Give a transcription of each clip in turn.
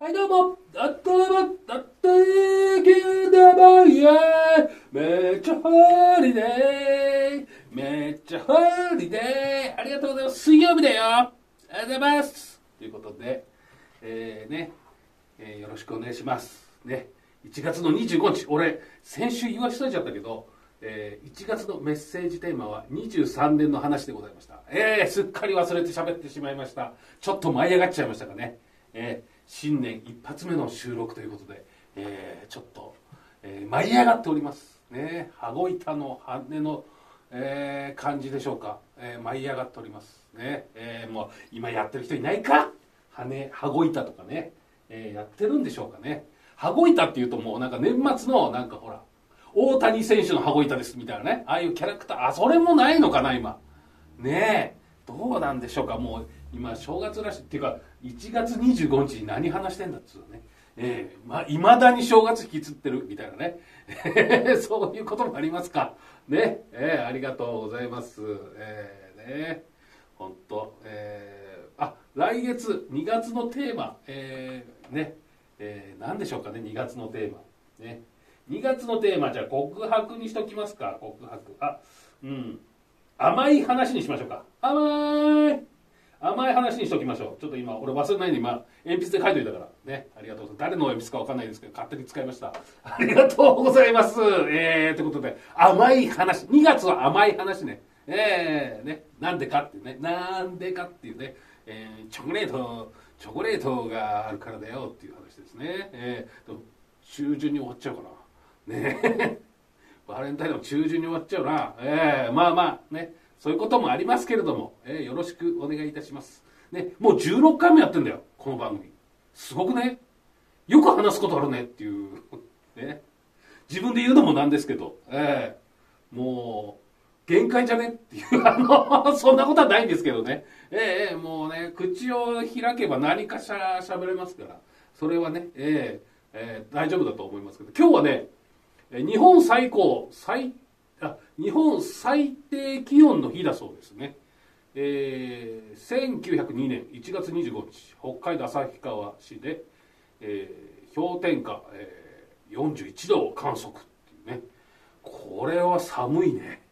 はい、どうも、あったま、あったけだばや、めっちゃホリデー、めっちゃホリデー、ありがとうございます。水曜日だよ。ありがとうございます。ということで、えー、ね、えーよろしくお願いします。ね、1月の25日、俺、先週言わしといちゃったけど、えー1月のメッセージテーマは23年の話でございました。えー、すっかり忘れて喋ってしまいました。ちょっと舞い上がっちゃいましたかね。えー新年一発目の収録ということで、えーちょっと、えー舞い上がっております。ね、羽子板の羽根の、えー感じでしょうか。えー舞い上がっております。ね、えーもう今やってる人いないか？羽、羽子板とかね、えーやってるんでしょうかね。羽子板っていうともうなんか年末のなんかほら、大谷選手の羽子板ですみたいなね、ああいうキャラクター、あ、それもないのかな、今。ねえ、どうなんでしょうか、もう今、正月らしい、っていうか、1月25日に何話してんだっつうね。ええまあ、いまだに正月引きつってるみたいなね。そういうこともありますか。ね、ええありがとうございます。ええね、本当ええあ、来月、2月のテーマ、ええね、えー、何でしょうかね2月のテーマ。ね。2月のテーマじゃあ告白にしときますか。告白。あうん。甘い話にしましょうか。甘い。甘い話にしときましょう。ちょっと今俺忘れないように今鉛筆で書いといたから。ね。ありがとうございます。誰の鉛筆か分かんないですけど勝手に使いました。ありがとうございます。えー、ということで。甘い話。2月は甘い話ね。えー、ね。なんでかってね。なんでかっていうね、えー、チョコレートチョコレートがあるからだよっていう話ですね。えー、と中旬に終わっちゃうかな。ね。バレンタインの中旬に終わっちゃうな。えー、まあまあね、そういうこともありますけれども、えーよろしくお願いいたします。ね、もう16回もやってんだよ、この番組。すごくね。よく話すことあるねっていう。ね。自分で言うのもなんですけど、えーもう、限界じゃね？っていう、あの、そんなことはないんですけどね。ええもうね、口を開けば何かしら喋れますから、それはね、ええええ大丈夫だと思いますけど、今日はね、日本最高、最、あ、日本最低気温の日だそうですね。えー、1902年1月25日、北海道旭川市で、えー氷点下、えー41度を観測っていうね。これは寒いね。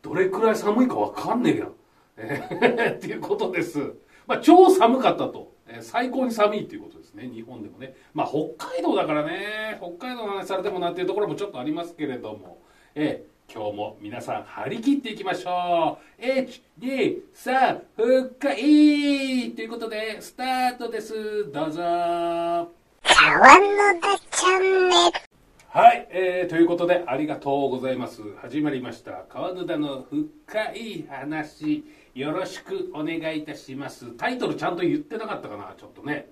どれくらい寒いかわかんねえよ。えーっていうことです。まあ、超寒かったと。えー最高に寒いっていうことですね。日本でもね。まあ、北海道だからね。北海道の話されてもなっていうところもちょっとありますけれども。えー今日も皆さん張り切っていきましょう。1、2、3、復活ということで、スタートです。どうぞ。川野田チャンネル。はい、えー、ということでありがとうございます。始まりました。川野田の深い話、よろしくお願いいたします。タイトルちゃんと言ってなかったかな、ちょっとね。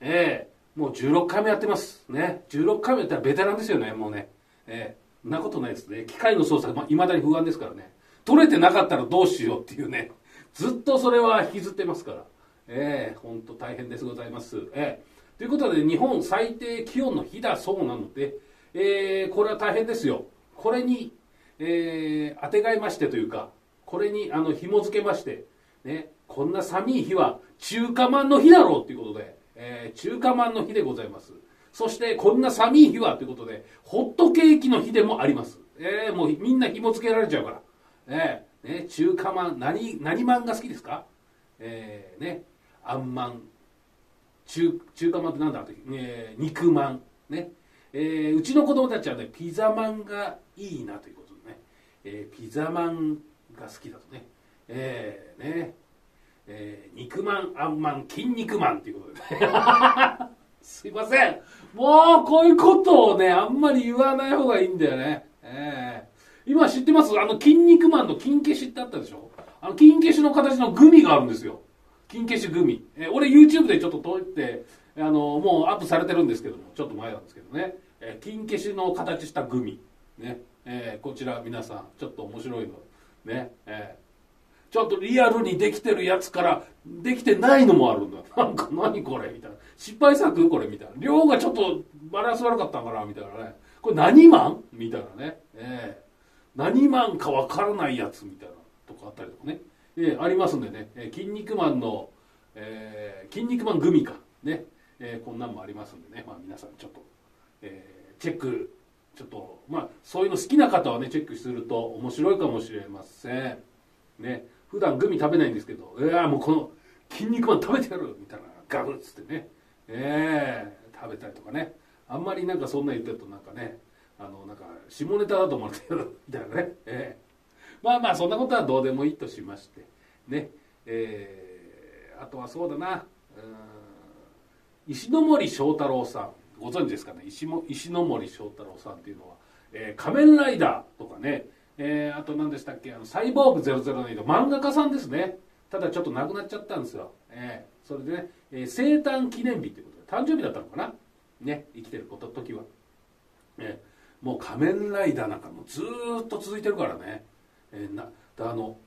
えー、もう16回目やってます。ね。16回目やったらベテランですよね、もうね。えー、んなことないですね。機械の操作、まあ、未だに不安ですからね。取れてなかったらどうしようっていうね。ずっとそれは引きずってますから。ええ本当大変ですございます。ええということで、日本最低気温の日だそうなので、えーこれは大変ですよ。これに、えー当てがいましてというか、これにあの紐付けまして、ね、こんな寒い日は中華まんの日だろうということで、えー中華まんの日でございます。そして、こんな寒い日はということで、ホットケーキの日でもあります。えーもうみんな紐付けられちゃうから。えーね、中華まん、何、何まんが好きですか？えーね、あんまん、中中華まんってなんだ、えー肉まん。ね、えーうちの子供たちはねピザまんがいいなということでね、えーピザまんが好きだとね。えーね。えー肉まんあんまん筋肉まんということでね。すいません。もうこういうことをねあんまり言わない方がいいんだよね。えー今知ってます？あの筋肉マンの金消しってあったでしょ？あの金消しの形のグミがあるんですよ。金消しグミ、えー俺 YouTube でちょっと撮ってあのもうアップされてるんですけどもちょっと前なんですけどね、えー金消しの形したグミ。ね、えーこちら皆さんちょっと面白いの。ね、えーちょっとリアルにできてるやつからできてないのもあるんだ。なんか何これ？みたいな。失敗作？これ？みたいな。量がちょっとバランス悪かったんかな？みたいなね。これ何マンみたいなね、えー何マンかわからないやつみたいなとかあったりとかね、えーありますんでね、えー筋肉マンの、えー筋肉マングミか。ね、えーこんなんもありますんでね、まあ、皆さんちょっと、えーチェックちょっとまあそういうの好きな方はねチェックすると面白いかもしれません。ね。普段グミ食べないんですけどいやもうこの筋肉マン食べてやるみたいなガブッつってね。ええ食べたりとかね。あんまりなんかそんな言ってるとなんかねあのなんか下ネタだと思われてるみたいなね、ええ。まあまあそんなことはどうでもいいとしまして。ね。えーあとはそうだな。うん石森章太郎さん。ご存知ですかね？石も石森章太郎さんっていうのは、えー仮面ライダーとかね、えーあと何でしたっけ？あのサイボーグ009漫画家さんですね。ただちょっと亡くなっちゃったんですよ、えーそれでね、えー生誕記念日ということで。誕生日だったのかな？ね生きてること時は、えーもう仮面ライダーなんかもずっと続いてるからね、えーなあの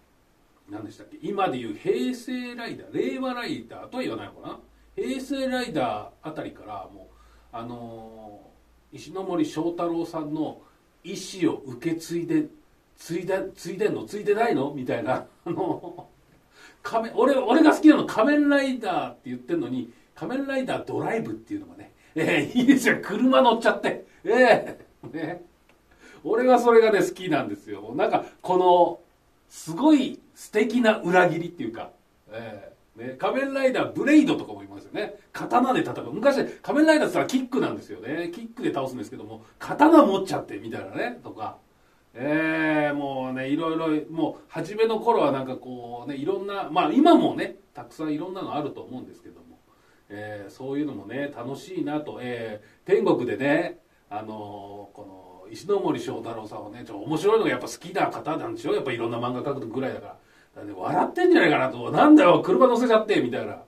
何でしたっけ？今でいう平成ライダー令和ライダーとは言わないのかな？平成ライダーあたりからもうあのー石森章太郎さんの意思を受け継いで継いで継いでんの？継いでないの？みたいな。あの仮面俺俺が好きなの仮面ライダーって言ってるのに仮面ライダードライブっていうのがね、えーいいですよ。車乗っちゃって。ええね。俺はそれがね好きなんですよ。なんかこのすごい素敵な裏切りっていうか、ええね、仮面ライダーブレイドとかもいますよね。刀で戦う。昔仮面ライダーって言ったらキックなんですよね。キックで倒すんですけども刀持っちゃってみたいなね。とか。ええもうねいろいろもう初めの頃はなんかこうねいろんなまあ今もねたくさんいろんなのあると思うんですけども、えーそういうのもね楽しいなと、えー天国でねあのーこの石森章太郎さんはねちょ面白いのがやっぱ好きな方なんでしょ？やっぱいろんな漫画描くぐらいだから。だからね、笑ってんじゃないかなと。なんだよ車乗せちゃってみたいな、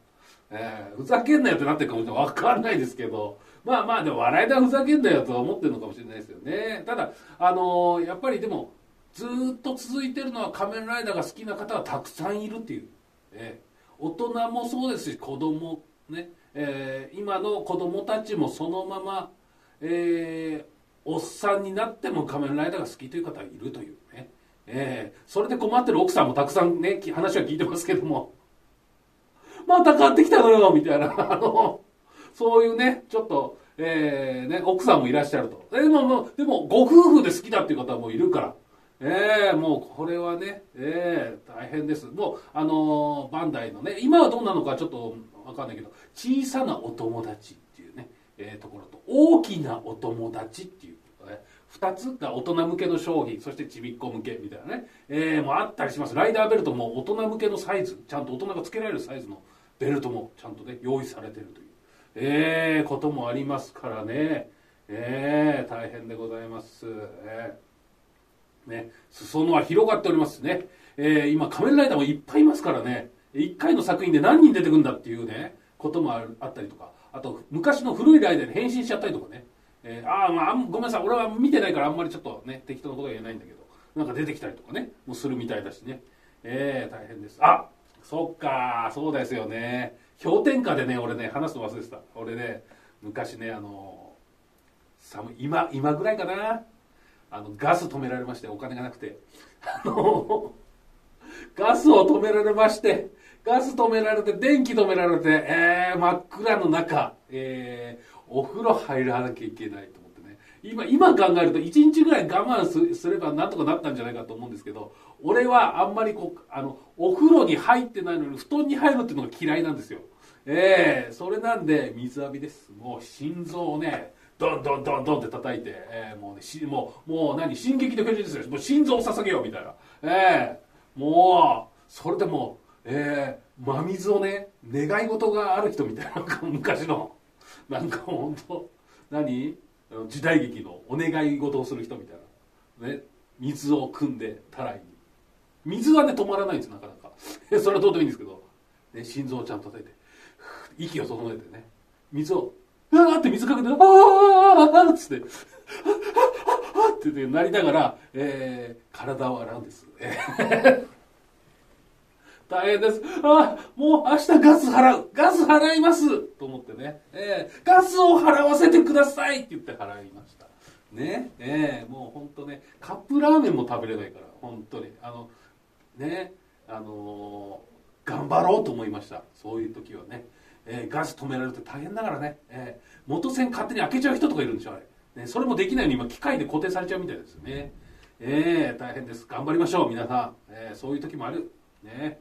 えーふざけんなよってなってるかもしれない分かんないですけど。まあまあでも笑いだふざけんなよとは思ってるのかもしれないですよね。ただあのーやっぱりでもずっと続いてるのは仮面ライダーが好きな方はたくさんいるっていう、えー大人もそうですし子供ね、えー今の子供たちもそのまま、えーおっさんになっても仮面ライダーが好きという方がいるというね、えーそれで困ってる奥さんもたくさんね話は聞いてますけども。また買ってきたのよみたいな あのそういうねちょっと、えーね、奥さんもいらっしゃるとでももうでもご夫婦で好きだっていう方もいるからええもうこれはね、ええ大変です。もう、あのーバンダイのね、今はどうなのかちょっとわかんないけど、小さなお友達っていうね、えーところと、大きなお友達っていう、ね、二つが大人向けの商品、そしてちびっこ向けみたいなね、ええもうあったりします。ライダーベルトも大人向けのサイズ、ちゃんと大人がつけられるサイズのベルトもちゃんとね、用意されてるという、ええこともありますからね、ええ大変でございます。ええね、裾野は広がっておりますね、えー今仮面ライダーもいっぱいいますからね。1回の作品で何人出てくるんだっていうねこともあったりとか。あと昔の古いライダーに変身しちゃったりとかね、えーああまあごめんなさい。俺は見てないからあんまりちょっとね適当なことは言えないんだけど。なんか出てきたりとかね。もうするみたいだしね。えー、大変です。あそっかそうですよね。氷点下でね俺ね話すの忘れてた。俺ね昔ねあの寒い今今ぐらいかな。あのガス止められましてお金がなくて。あのガスを止められましてガス止められて電気止められて、えー、真っ暗の中、えー、お風呂入らなきゃいけないと。今今考えると1日ぐらい我慢すすればなんとかなったんじゃないかと思うんですけど俺はあんまりこうあのお風呂に入ってないのに布団に入るっていうのが嫌いなんですよ。ええそれなんで水浴びです。もう心臓をねドンドンドンドンって叩いて、ええもうねしもうもう何進撃の巨人ですよ。もう心臓を捧げようみたいな。ええもうそれでもうええ真水をね願い事がある人みたいな昔の。なんか本当何？時代劇のお願い事をする人みたいな。ね。水を汲んでたらいに。水はね止まらないんですなかなか。それはどうでもいいんですけど、ね、心臓をちゃんと叩いて。息を整えてね。水をうわーって水かけてあーあーっつって。あーってってなりながら、えー体を洗うんです、大変です。あもう明日ガス払う。ガス払います。と思ってね、えーガスを払わせてください。って言って払いました。ね、えーもう本当ね、カップラーメンも食べれないから、本当に。あの、ね、あのー頑張ろうと思いました。そういう時はね。えーガス止められるって大変だからね、えー元栓勝手に開けちゃう人とかいるんでしょあれ、ね、それもできないように今機械で固定されちゃうみたいですね。えー大変です。頑張りましょう皆さん、えーそういう時もある。ね。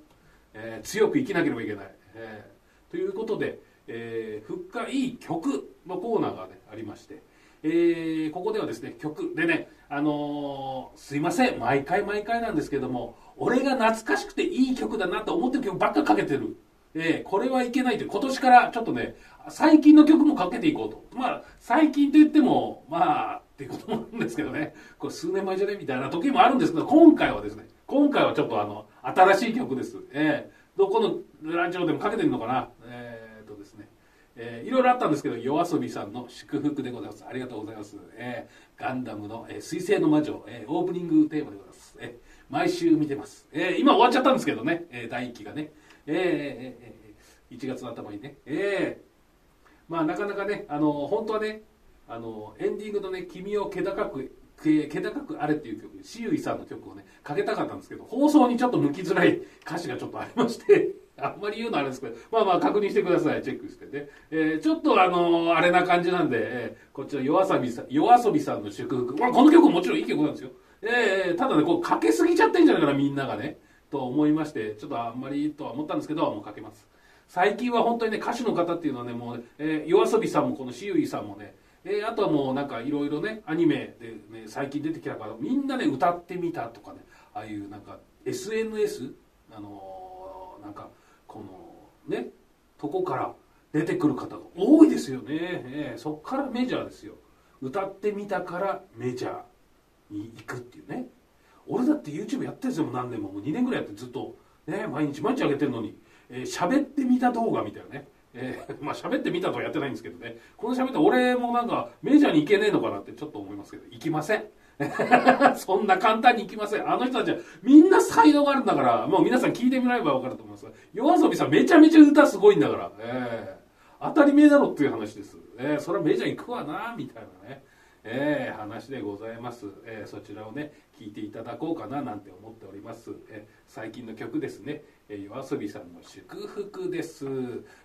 えー強く生きなければいけない、えーということで、えー、復活いい曲のコーナーが、ね、ありまして、えーここではですね曲でねあのーすいません毎回毎回なんですけども俺が懐かしくていい曲だなと思ってる曲ばっかかけてる。えーこれはいけないという今年からちょっとね最近の曲もかけていこうと。まあ最近と言ってもまあっていうこともあるんですけどね。これ数年前じゃね？みたいな時もあるんですけど今回はですね今回はちょっとあの新しい曲です。えーどこのラジオでもかけてるのかな。えー、とですね。えーいろいろあったんですけど夜遊びさんの祝福でございます。ありがとうございます、えーガンダムの、えー水星の魔女、えーオープニングテーマでございます、えー毎週見てます、えー今終わっちゃったんですけどね、えー第1期がね。えーえーえー1月の頭にね。えーまあなかなかねあの本当はねあのエンディングのね「君を気高く気高くあれ」っていう曲しゆいさんの曲をねかけたかったんですけど放送にちょっと向きづらい歌詞がちょっとありまして あんまり言うのあれですけどまあまあ確認してください。チェックしてね、えーちょっとあのあれな感じなんで、えーこっちら夜遊びさん夜遊びさんの祝福、この曲ももちろんいい曲なんですよ、えーただねこうかけすぎちゃってんじゃないかなみんながね。と思いましてちょっとあんまりとは思ったんですけどもうかけます。最近は本当にね歌手の方っていうのはねもうね、えー、夜遊びさんもこのしゆいさんもね、えーあとはもうなんかいろいろねアニメで、ね、最近出てきたからみんなね歌ってみたとかねああいうなんか SNS あのーなんかこのねとこから出てくる方が多いですよね、えーそっからメジャーですよ。歌ってみたからメジャーに行くっていうね。俺だって YouTube やってるんですよ何年も。もう2年ぐらいやってずっとね毎日毎日上げてるのに。えー喋、ってみた動画みたいなね。えー まあ喋ってみたとはやってないんですけどね。この喋って俺もなんかメジャーに行けねえのかなってちょっと思いますけど。行きません。そんな簡単に行きません。あの人たちはみんな才能があるんだからもう皆さん聞いてみればわかると思います。が夜遊びさんめちゃめちゃ歌すごいんだから、えー当たり前だろっていう話です、えーそれはメジャー行くわなみたいなね。えー話でございます、えーそちらをね聞いていただこうかななんて思っております、えー最近の曲ですね、えー、夜遊びさんの祝福です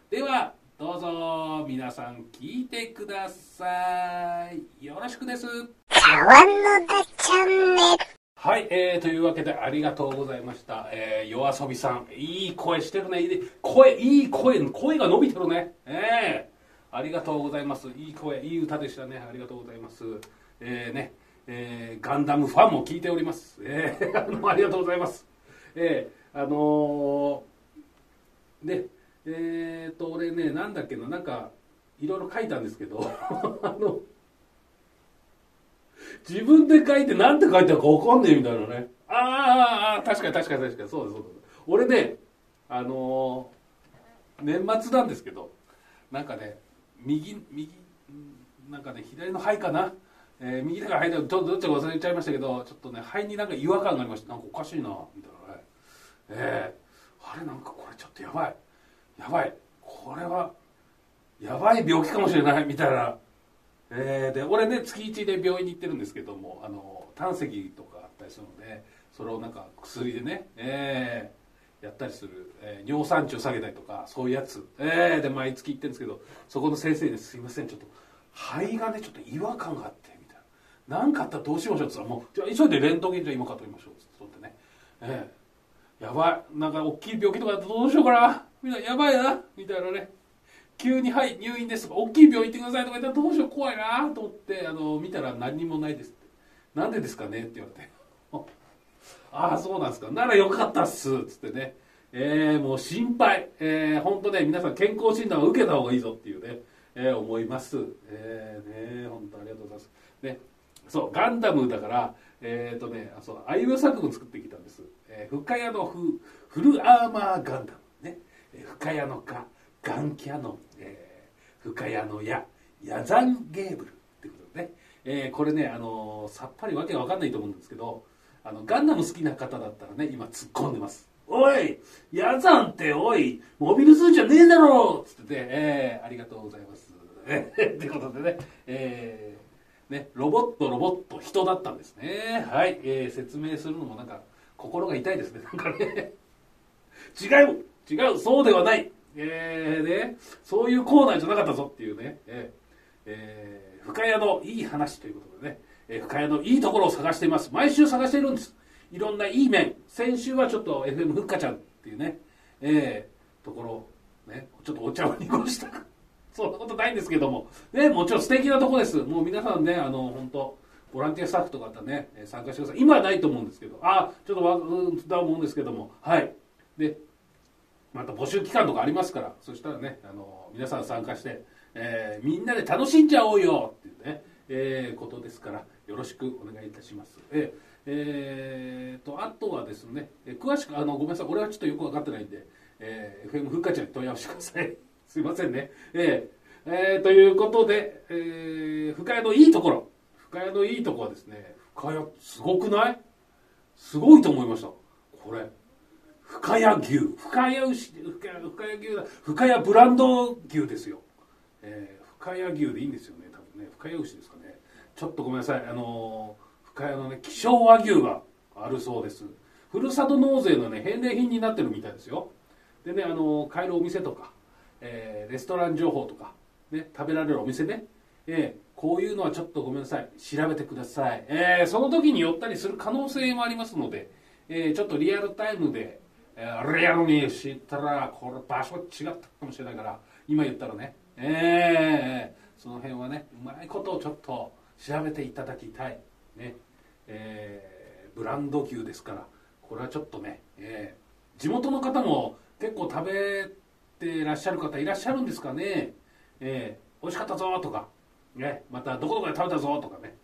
ではどうぞ皆さん聞いてくださいよろしくです茶碗のだチャンネル。はい、えー、というわけでありがとうございました。えー、夜遊びさん、いい声してるね。いい声、いい声、声が伸びてるね。えー、ありがとうございます。いい声、いい歌でしたね。ありがとうございます。えー、ね、えー、ガンダムファンも聞いております。えー、あの、ありがとうございます。えー、あのー、ね、えーと、俺ね、なんだっけな、なんか、いろいろ書いたんですけど、あの、自分で書いてなんて書いてあるか分かんねえみたいなねあーあ確かに確かに確かにそうですそうです俺ねあのー年末なんですけどなんかね右右なんかね左の肺かな、えー右だから肺だどどっちか忘れちゃいましたけどちょっとね肺になんか違和感がありました。なんかおかしいなみたいな。ねえー、あれなんかこれちょっとやばい。やばい。これはやばい病気かもしれないみたいな。えーで俺ね月1で病院に行ってるんですけどもあの胆石とかあったりするのでそれをなんか薬でね、えーやったりする、えー尿酸値を下げたりとかそういうやつ、えーで毎月行ってるんですけどそこの先生ですいませんちょっと肺がねちょっと違和感があってみたいな。何かあったらどうしましょうって言ったらもうじゃ急いでレントゲンじゃ今か取りましょうって言ってね。えーやばい。なんか大きい病気とかだったらどうしようかな。みたいな。やばいな。みたいなね。急に「はい入院です」とか「大きい病院行ってください」とか言ったらどうしよう。怖いな。と思ってあの見たら何にもないですって「なんでですかね?」って言われて「ああそうなんですか。ならよかったっす」っつってね。えー、もう心配。えー、本当ね皆さん健康診断を受けた方がいいぞっていうね、えー、思います。えー、ね本当ありがとうございます。ね。そうガンダムだからえっ、ー、とねあそうあいうえ作文作ってきたんです、えー、深谷のフフルアーマーガンダム。ね、深谷のかガンキャノン、えー、深谷の矢。ヤザンゲーブルってことでね、えーこれね、あのーさっぱりわけが分かんないと思うんですけどあのガンダム好きな方だったらね今突っ込んでます。おいヤザンっておいモビルスーツじゃねえだろっつってて、えーありがとうございます。ってことでね,、えーねロボットロボット人だったんですね。はい、えー説明するのもなんか心が痛いですね なんかね。違う違うそうではない。えー、で、そういうコーナーじゃなかったぞっていうね、えーえー、深谷のいい話ということでね、え、深谷のいいところを探しています。毎週探しているんです。いろんないい面。先週はちょっと FM ふっかちゃんっていうね、えー、ところ、ね、ちょっとお茶を濁した。そんなことないんですけども、ね、もちろん素敵なとこです。もう皆さんね、あの、本当ボランティアスタッフとかだね、参加してください。今はないと思うんですけど、あ、ちょっとわ、うんだと思うんですけども、はい。で、また募集期間とかありますから、そしたらね、あの、皆さん参加して、えー、みんなで楽しんじゃおうよっていうね、えー、ことですから、よろしくお願いいたします。えーえーと、あとはですね、え詳しくあのごめんなさい。俺はちょっとよく分かってないんで、えー、FM ふっかちゃんに問い合わせてください。すいませんね。えー、えー、ということで、えー、深谷のいいところ。深谷のいいところはですね深谷すごくない？すごいと思いました。これ。深谷牛。深谷牛深谷深谷牛だ。深谷ブランド牛ですよ、えー、深谷牛でいいんですよね多分ね。深谷牛ですか？ちょっとごめんなさい。あの、深谷のね希少和牛があるそうです。ふるさと納税のね返礼品になってるみたいですよ。でねあの、買えるお店とか、えー、レストラン情報とか、ね、食べられるお店ね、えー、こういうのはちょっとごめんなさい。調べてください、えー、その時に寄ったりする可能性もありますので、えー、ちょっとリアルタイムでえー、リアルに知ったらこれ場所違ったかもしれないから今言ったらね。えー、その辺はねうまいことをちょっと調べていただきたい。ね。えー、ブランド牛ですから。これはちょっとね、えー、地元の方も結構食べてらっしゃる方いらっしゃるんですかね。えー、美味しかったぞとか、ね、またどこどこで食べたぞとかね。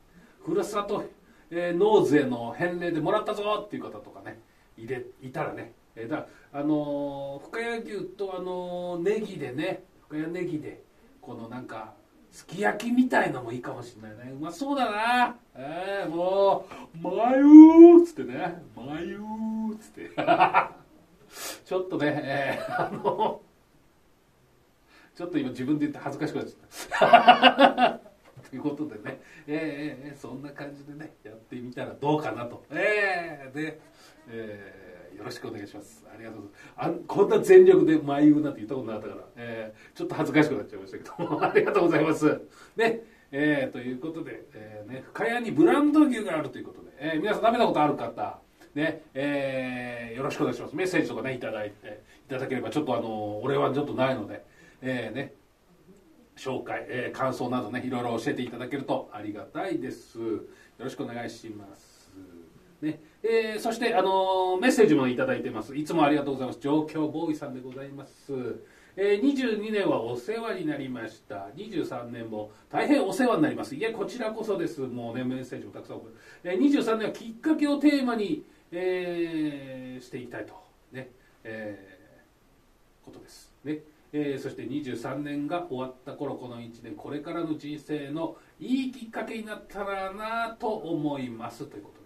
ふるさと、えー、納税の返礼でもらったぞっていう方とかね。いれいたらね。えー、だあのー、深谷牛とあのー、ネギでね。深谷ネギでこのなんかすき焼きみたいのもいいかもしれないね。うまそうだな。えー、もう「まゆーっつってね「まゆーっつって。ちょっとねえー、あのちょっと今自分で言って恥ずかしくなっちゃった。ということでね、えー、えー、そんな感じでねやってみたらどうかなと。えー、でえーよろしくお願いします。ありがとうございます。あこんな全力で眉言うなんて言ったことなかったから、えー、ちょっと恥ずかしくなっちゃいましたけど ありがとうございます。ね。えー、ということで、えーね、深谷にブランド牛があるということで、えー、皆さん食べたことある方ね。えー、よろしくお願いします。メッセージとかねいただいていただければちょっとあの俺はちょっとないので、えーね、紹介、えー、感想などねいろいろ教えていただけるとありがたいです。よろしくお願いします。ね。えー、そして、あの、メッセージもいただいてます。いつもありがとうございます。状況ボーイさんでございます、えー、22年はお世話になりました。23年も大変お世話になります。いやこちらこそです。もうねメッセージもたくさん送る、えー、23年はきっかけをテーマに、えー、していきたいと。ね、えー、ことです。ね。えー、そして23年が終わった頃この1年これからの人生のいいきっかけになったらなと思います。ということ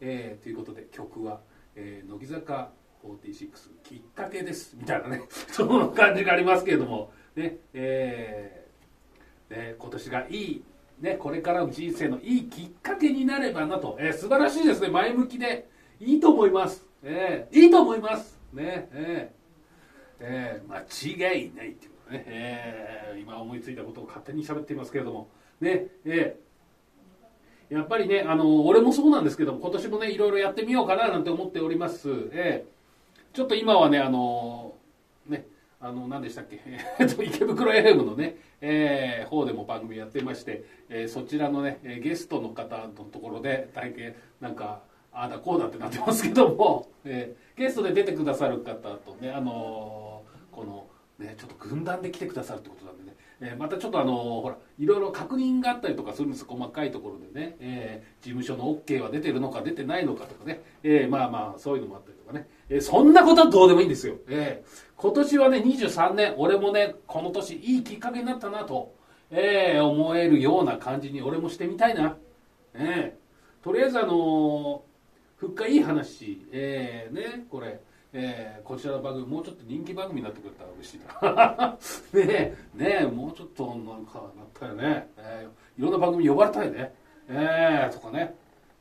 えー、ということで曲は、えー、乃木坂46きっかけです。みたいなね その感じがありますけれども。ねえー、ね今年がいいね、これからの人生のいいきっかけになればなと、えー、素晴らしいですね。前向きでいいと思います、えー、いいと思います。ねえー、えー、間違いないっていうことね、えー、今思いついたことを勝手に喋っていますけれども。ねえーやっぱりね、あの、俺もそうなんですけど今年もね、いろいろやってみようかななんて思っております。えー、ちょっと今はね、あの、ね、あの、何でしたっけ、えっと、池袋 FM のね、えー、方でも番組やってまして、えー、そちらのね、ゲストの方のところで、大変、なんか、ああだこうだってなってますけども、えー、ゲストで出てくださる方とね、あのー、この、ね、ちょっと軍団で来てくださるってことなんでね、えー、またちょっとあのほらいろいろ確認があったりとかするんです。細かいところでね、えー、事務所の OK は出てるのか出てないのかとかね、えー、まあまあそういうのもあったりとかね、え、そんなことはどうでもいいんですよ、えー、今年はね23年俺もねこの年いいきっかけになったなと、え、思えるような感じに俺もしてみたいな、え、とりあえずあのー、復活いい話、え、ねこれ。えー、こちらの番組もうちょっと人気番組になってくれたら嬉しいな。ねえねえもうちょっとなんかなったよね、えー、いろんな番組呼ばれたいね。えー、とかね、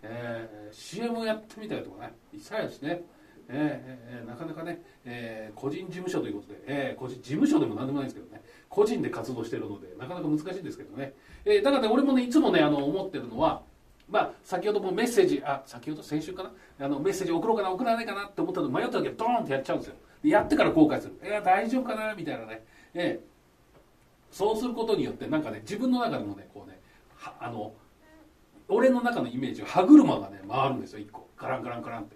えー、CM やってみたいとかね。一切ですね。えーえーなかなかね、えー個人事務所ということで、えー個人事務所でも何でもないんですけどね。個人で活動してるのでなかなか難しいんですけどね、えーだからね俺もねいつもねあの思ってるのはまあ、先ほどもメッセージあ先ほど先週かな？あのメッセージ送ろうかな送らないかなって思ったの迷った時はドーンってやっちゃうんですよ。やってから後悔する。いや大丈夫かな？みたいなね、ええ。そうすることによってなんかね自分の中でもねこうねあの俺の中のイメージ歯車がね回るんですよ一個。カランカランカランって。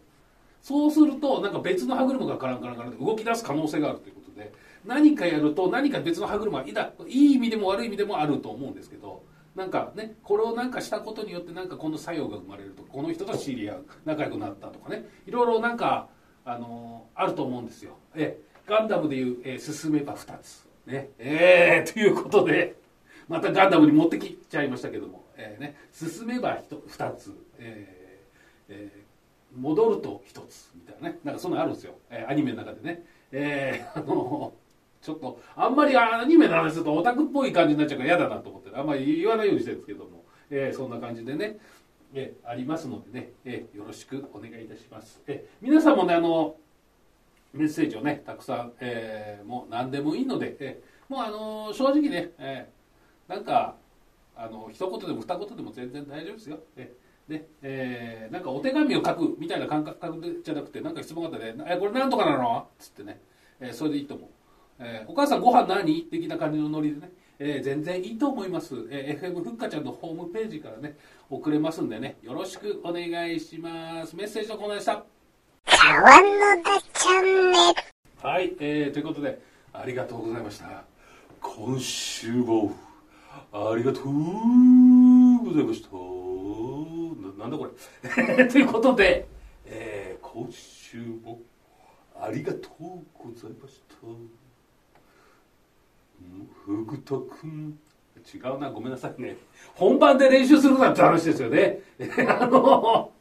そうするとなんか別の歯車がカランカランカランって動き出す可能性があるということで何かやると何か別の歯車いいい意味でも悪い意味でもあると思うんですけどなんかねこれをなんかしたことによってなんかこの作用が生まれるとかこの人と知り合う仲良くなったとかね。いろいろなんかあのあると思うんですよ。えガンダムでいう、えー進めば2つ。ね。えー、ということでまたガンダムに持ってきちゃいましたけども、えーね、進めば2つ、えーえー戻ると1つみたいなね。なんかそんなのあるんですよ、えーアニメの中でね、えーあのちょっとあんまりアニメの話するとオタクっぽい感じになっちゃうから嫌だなと思ってあんまり言わないようにしてるんですけども、えーそんな感じでね、えーありますのでね、えーよろしくお願いいたします、えー皆さんもねあのメッセージをねたくさん、えーもう何でもいいので、えーもうあの正直ね、えーなんかあの一言でも二言でも全然大丈夫ですよ。えで、えーなんかお手紙を書くみたいな感覚じゃなくてなんか質問があったらね「えこれなんとかなの?」っつってね、えーそれでいいと思う、えーお母さんご飯何?」的な感じのノリでね、えー全然いいと思います、えー FM ふっかちゃんのホームページからね送れますんでね。よろしくお願いします。メッセージのコーナーでした。茶碗のだチャンネル。はい、えーということでありがとうございました。今週もありがとうございました。ななんだこれ？ということで、えー今週もありがとうございました。うんふぐたくん？違うなごめんなさいね。本番で練習するなって話ですよね。あの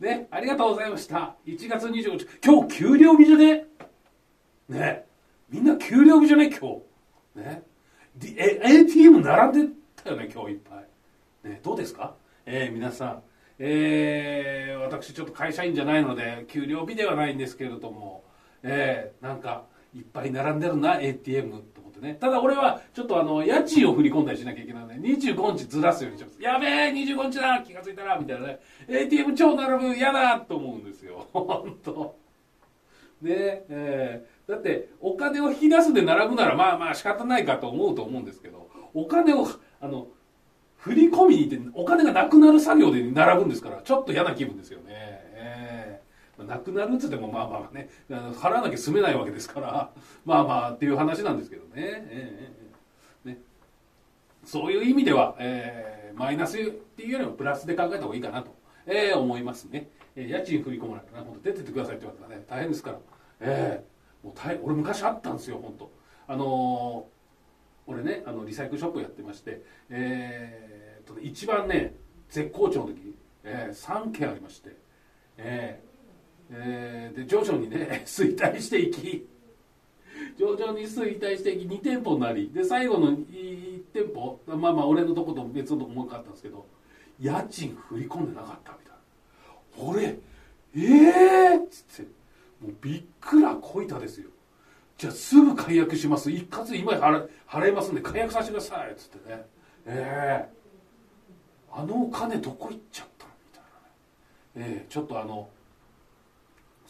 ね、ありがとうございました。1月25日、今日給料日じゃね？ね、みんな給料日じゃね？今日。ね。え ATM 並んでたよね、今日いっぱい。ね、どうですか？えー皆さん。えー私ちょっと会社員じゃないので、給料日ではないんですけれども、えーなんか、いっぱい並んでるな、ATM と。ってね。ただ俺は、ちょっとあの、家賃を振り込んだりしなきゃいけないので、25日ずらすようにしてます。やべえ、25日だ気がついたらみたいなね。ATM 超並ぶ、嫌だと思うんですよ。本当ねえーだって、お金を引き出すで並ぶなら、まあまあ仕方ないかと思うと思うんですけど、お金を、あの、振り込みに行って、お金がなくなる作業で並ぶんですから、ちょっと嫌な気分ですよね。なくなるっつっても、まあまあね、払わなきゃ済めないわけですから、まあまあっていう話なんですけどね。ねそういう意味では、えーマイナスっていうよりもプラスで考えた方がいいかなと、えー思いますね。えー家賃振り込まないとね、本当出てってくださいって言われたらね、大変ですから。えーもう大俺昔あったんですよ、本当あのー俺ね、あのリサイクルショップやってまして、えーと一番ね、絶好調の時、えー3件ありまして、えーえーで徐々にね、衰退していき、徐々に衰退していき2店舗になりで最後の1店舗まあまあ俺のとこと別のとこもう一個あったんですけど家賃振り込んでなかったみたいな。俺ええー、っつってもうびっくらこいたですよ。じゃあすぐ解約します。一括今払払いますんで解約させてくださいっつってね。ええあのお金どこ行っちゃったみたいなね。ええちょっとあの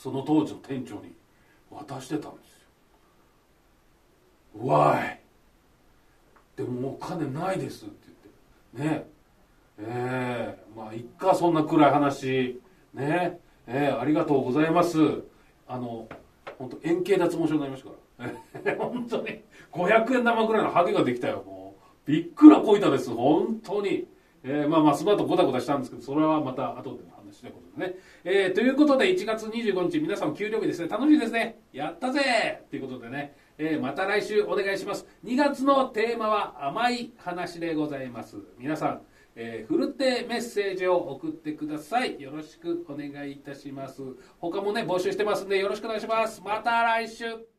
その当時の店長に渡してたんですよわいでももうお金ないですって言ってねええまあいっかそんな暗い話。ねええありがとうございます。あの本当円形脱毛症になりましたから。本当に。500円玉ぐらいのハゲができたよ。もうびっくらこいたです。本当に。えーまあまあその後ゴタゴタしたんですけどそれはまた後での話ということでね、えーということで1月25日皆さん給料日ですね。楽しいですね。やったぜ。ということでね、えーまた来週お願いします。2月のテーマは甘い話でございます。皆さんえー、ふるってメッセージを送ってください。よろしくお願いいたします。他もね募集してますんでよろしくお願いします。また来週。